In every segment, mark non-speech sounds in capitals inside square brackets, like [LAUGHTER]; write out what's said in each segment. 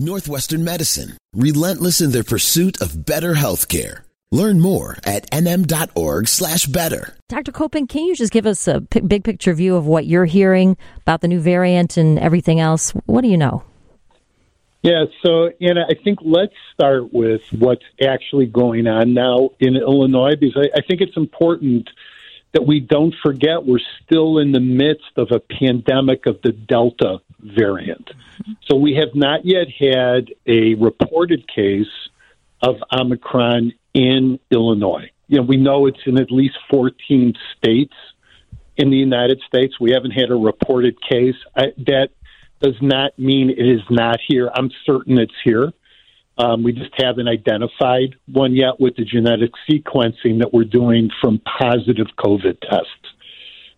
Northwestern Medicine, relentless in their pursuit of better healthcare. Learn more at nm.org slash better. Dr. Koppen, can you just give us a p- big picture view of what you're hearing about the new variant and everything else? What do you know? Yeah, so Anna, I think let's start with what's actually going on now in Illinois because I, I think it's important that we don't forget we're still in the midst of a pandemic of the Delta variant. So we have not yet had a reported case of Omicron in Illinois. You know, we know it's in at least 14 states in the United States. We haven't had a reported case. I, that does not mean it is not here. I'm certain it's here. Um, we just haven't identified one yet with the genetic sequencing that we're doing from positive COVID tests.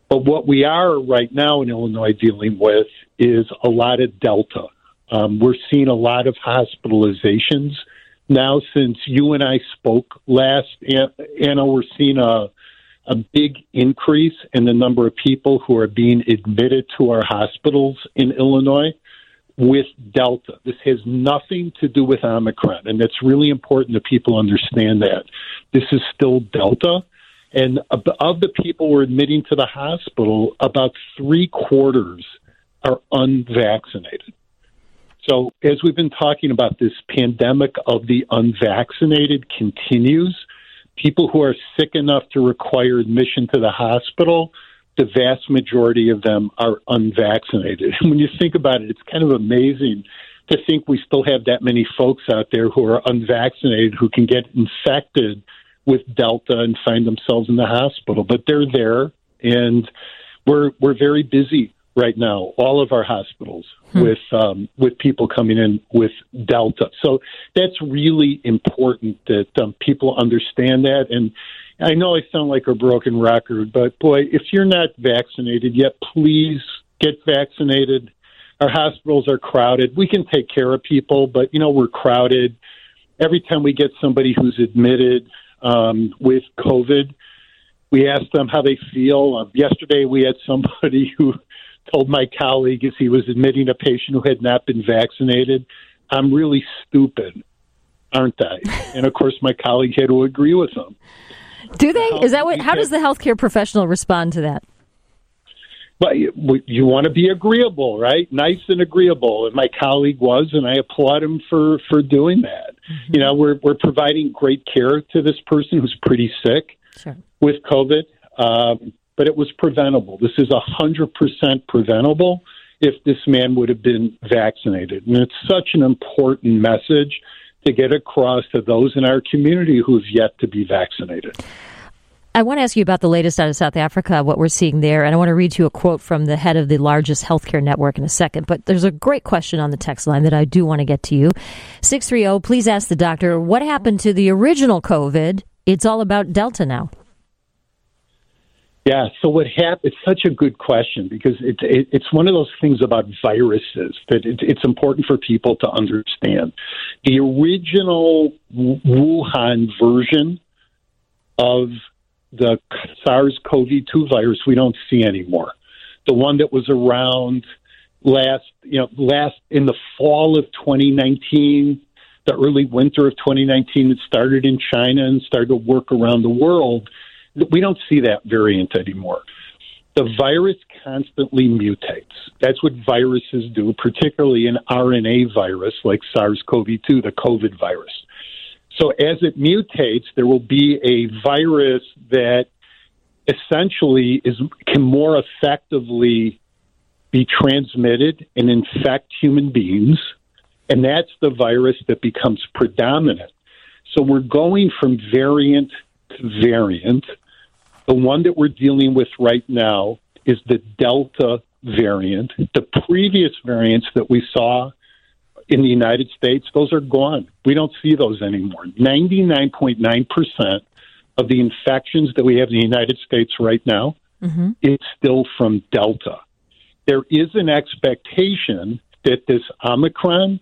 But what we are right now in Illinois dealing with is a lot of Delta. Um, we're seeing a lot of hospitalizations now since you and I spoke last. Anna, we're seeing a a big increase in the number of people who are being admitted to our hospitals in Illinois with Delta. This has nothing to do with Omicron, and it's really important that people understand that. This is still Delta. And of the people we're admitting to the hospital, about three quarters are unvaccinated. So, as we've been talking about, this pandemic of the unvaccinated continues. People who are sick enough to require admission to the hospital, the vast majority of them are unvaccinated. [LAUGHS] When you think about it, it's kind of amazing to think we still have that many folks out there who are unvaccinated who can get infected with Delta and find themselves in the hospital. But they're there, and we're we're very busy right now, all of our hospitals hmm. with um, with people coming in with Delta. So that's really important that um, people understand that. And I know I sound like a broken record, but boy, if you're not vaccinated yet, please get vaccinated. Our hospitals are crowded. We can take care of people, but you know we're crowded. Every time we get somebody who's admitted um, with COVID, we ask them how they feel. Um, yesterday, we had somebody [LAUGHS] who told my colleague as he was admitting a patient who had not been vaccinated, I'm really stupid, aren't I? [LAUGHS] and of course, my colleague had to agree with him. Do they? Is that what? How does the healthcare professional respond to that? But you, you want to be agreeable, right? Nice and agreeable, and my colleague was, and I applaud him for for doing that. Mm-hmm. You know, we're we're providing great care to this person who's pretty sick sure. with COVID. Um, but it was preventable. This is 100% preventable if this man would have been vaccinated. And it's such an important message to get across to those in our community who've yet to be vaccinated. I want to ask you about the latest out of South Africa, what we're seeing there. And I want to read you a quote from the head of the largest healthcare network in a second. But there's a great question on the text line that I do want to get to you. 630, please ask the doctor, what happened to the original COVID? It's all about Delta now. Yeah. So what happened? It's such a good question because it's it, it's one of those things about viruses that it, it's important for people to understand. The original Wuhan version of the SARS-CoV-2 virus we don't see anymore. The one that was around last, you know, last in the fall of 2019, the early winter of 2019, it started in China and started to work around the world we don't see that variant anymore. The virus constantly mutates. That's what viruses do, particularly an RNA virus like SARS CoV 2, the COVID virus. So as it mutates, there will be a virus that essentially is can more effectively be transmitted and infect human beings, and that's the virus that becomes predominant. So we're going from variant to variant. The one that we're dealing with right now is the Delta variant. The previous variants that we saw in the United States, those are gone. We don't see those anymore. 99.9% of the infections that we have in the United States right now mm-hmm. is still from Delta. There is an expectation that this Omicron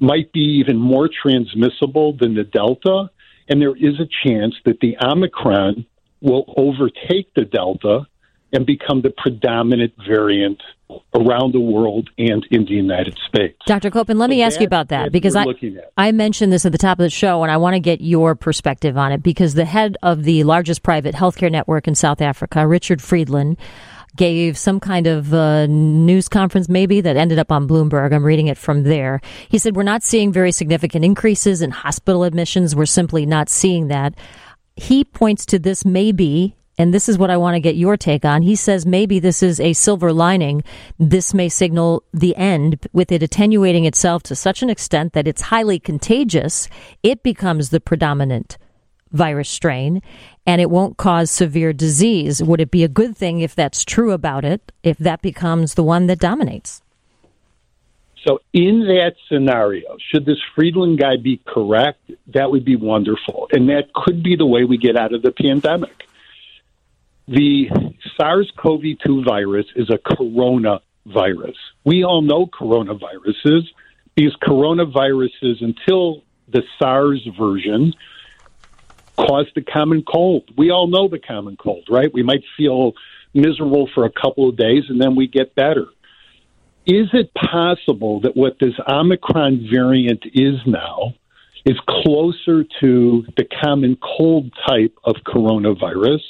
might be even more transmissible than the Delta, and there is a chance that the Omicron will overtake the Delta and become the predominant variant around the world and in the United States. Dr. Copeland, let So me ask you about that because I. I mentioned this at the top of the show and I want to get your perspective on it because the head of the largest private healthcare network in South Africa, Richard Friedland, gave some kind of uh, news conference maybe that ended up on Bloomberg. I'm reading it from there. He said, We're not seeing very significant increases in hospital admissions. We're simply not seeing that. He points to this maybe and this is what I want to get your take on. He says maybe this is a silver lining. This may signal the end with it attenuating itself to such an extent that it's highly contagious. It becomes the predominant virus strain and it won't cause severe disease. Would it be a good thing if that's true about it, if that becomes the one that dominates? So, in that scenario, should this Friedland guy be correct, that would be wonderful. And that could be the way we get out of the pandemic. The SARS CoV 2 virus is a coronavirus. We all know coronaviruses These coronaviruses, until the SARS version, caused the common cold. We all know the common cold, right? We might feel miserable for a couple of days and then we get better. Is it possible that what this Omicron variant is now is closer to the common cold type of coronavirus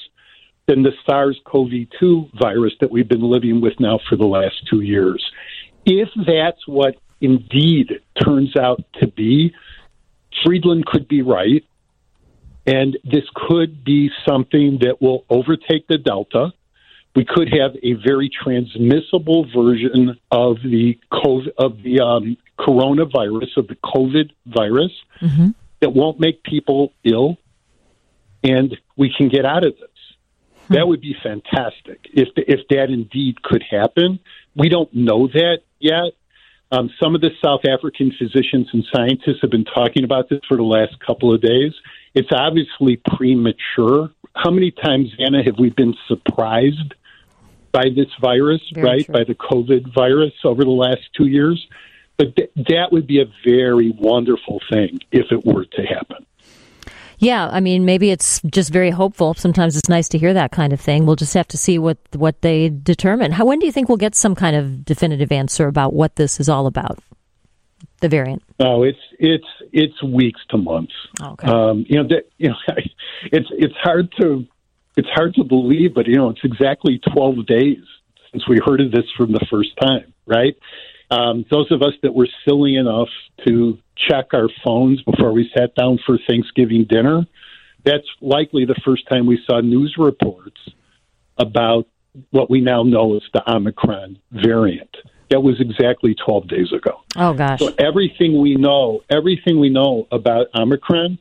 than the SARS CoV 2 virus that we've been living with now for the last two years? If that's what indeed turns out to be, Friedland could be right. And this could be something that will overtake the Delta. We could have a very transmissible version of the COVID, of the um, coronavirus of the COVID virus Mm-hmm. that won't make people ill, and we can get out of this. That would be fantastic if if that indeed could happen. We don't know that yet. Um, some of the South African physicians and scientists have been talking about this for the last couple of days. It's obviously premature. How many times, Anna, have we been surprised by this virus, Very right? true. By the COVID virus over the last two years? But th- that would be a very wonderful thing if it were to happen. Yeah, I mean, maybe it's just very hopeful. Sometimes it's nice to hear that kind of thing. We'll just have to see what what they determine. How when do you think we'll get some kind of definitive answer about what this is all about? The variant. No, it's it's it's weeks to months. Okay. Um, you know, that, you know, [LAUGHS] it's it's hard to it's hard to believe, but you know, it's exactly twelve days since we heard of this from the first time, right? Um, those of us that were silly enough to check our phones before we sat down for Thanksgiving dinner, that's likely the first time we saw news reports about what we now know as the Omicron variant. That was exactly 12 days ago. oh gosh. So everything we know, everything we know about Omicron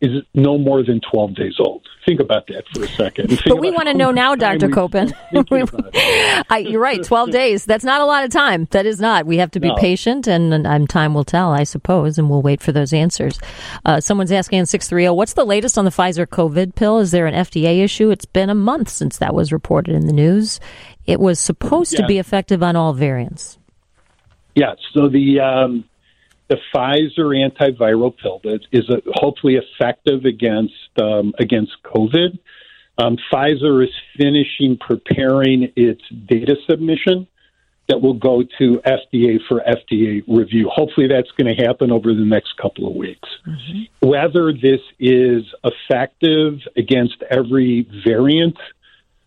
is no more than 12 days old. Think about that for a second. Think But we want to know now, Dr. we've Copen. been thinking [LAUGHS] about it. I, you're right. Twelve days. That's not a lot of time. That is not. We have to be No. patient, and, and, time will tell, I suppose, and we'll wait for those answers. Uh, someone's asking in six three zero, what's the latest on the Pfizer COVID pill? Is there an FDA issue? It's been a month since that was reported in the news. It was supposed to be effective on all variants. Yeah, so the um, the Pfizer antiviral pill that is uh hopefully effective against um, against COVID. Um, Pfizer is finishing preparing its data submission that will go to FDA for FDA review. Hopefully, that's going to happen over the next couple of weeks. Whether this is effective against every variant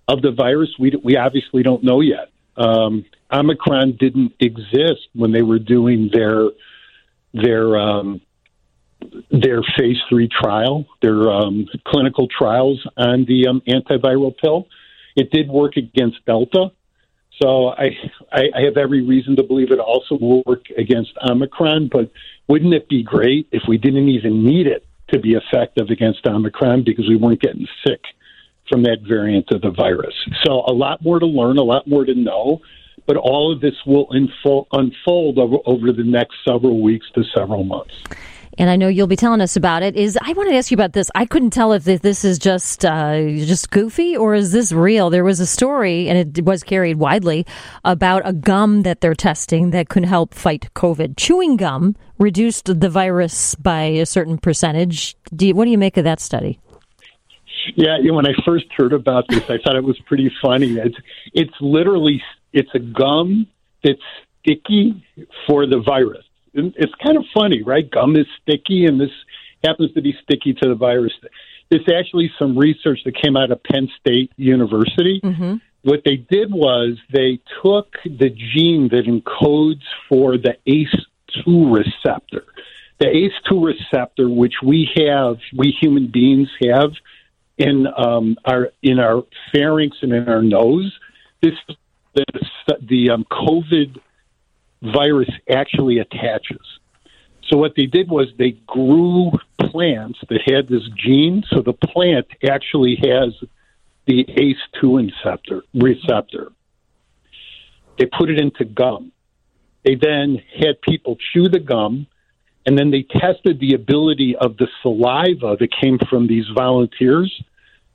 of the virus, we we obviously don't know yet. Um, Omicron didn't exist when they were doing their their um, their phase three trial, their um, clinical trials on the um, antiviral pill. It did work against Delta, so I, I I have every reason to believe it also will work against Omicron. But wouldn't it be great if we didn't even need it to be effective against Omicron because we weren't getting sick from that variant of the virus? So a lot more to learn, a lot more to know. But all of this will unfold, unfold over, over the next several weeks to several months. and I know you'll be telling us about it. Is I wanted to ask you about this. I couldn't tell if this- is just uh, just goofy or is this real. There was a story, and it was carried widely about a gum that they're testing that could help fight COVID. Chewing gum reduced the virus by a certain percentage. Do you, what do you make of that study? Yeah, you know, when I first heard about this, I thought it was pretty funny. It's it's literally it's a gum that's sticky for the virus. And it's kind of funny, right? Gum is sticky, and this happens to be sticky to the virus. There's actually some research that came out of Penn State University. Mm-hmm. What they did was they took the gene that encodes for the ACE2 receptor. The ACE2 receptor, which we have, we human beings have in um, our in our pharynx and in our nose. This the, the um, COVID virus actually attaches. So what they did was they grew plants that had this gene. So the plant actually has the ACE2 receptor. receptor. They put it into gum. They then had people chew the gum, and then they tested the ability of the saliva that came from these volunteers.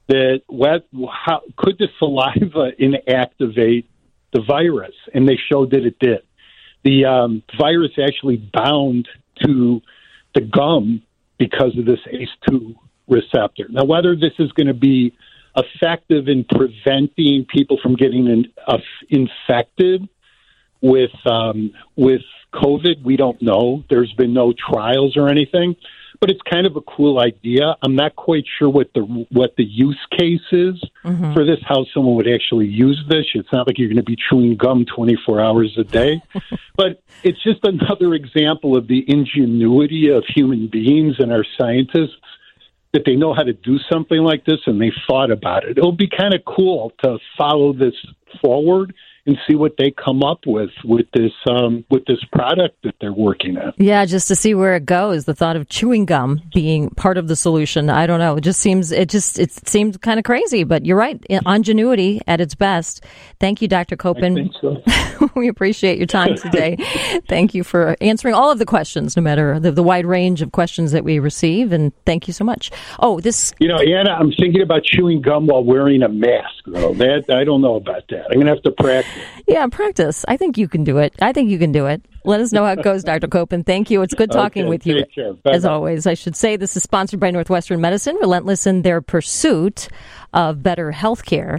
That what, how, could the saliva [LAUGHS] inactivate the virus? And they showed that it did. The um, virus actually bound to the gum because of this ACE2 receptor. Now, whether this is going to be effective in preventing people from getting in, uh, infected with um, with COVID, we don't know. There's been no trials or anything, but it's kind of a cool idea. I'm not quite sure what the what the use case is mm-hmm. for this. How someone would actually use this? It's not like you're going to be chewing gum 24 hours a day, [LAUGHS] but it's just another example of the ingenuity of human beings and our scientists that they know how to do something like this and they thought about it. It'll be kind of cool to follow this forward and see what they come up with with this um, with this product that they're working on. Yeah, just to see where it goes. The thought of chewing gum being part of the solution, I don't know. It just seems it just it seems kind of crazy. But you're right, ingenuity at its best. Thank you, Dr. Koppen. So. [LAUGHS] we appreciate your time today. thank you for answering all of the questions, no matter the, the wide range of questions that we receive. And thank you so much. Oh, this. You know, Anna, I'm thinking about chewing gum while wearing a mask. Though that I don't know about that. I'm gonna have to practice. Yeah, practice. I think you can do it. I think you can do it. Let us know how it goes, Dr. Koppen. [LAUGHS] Thank you. It's good talking okay, with you. As always, I should say this is sponsored by Northwestern Medicine, relentless in their pursuit of better health care.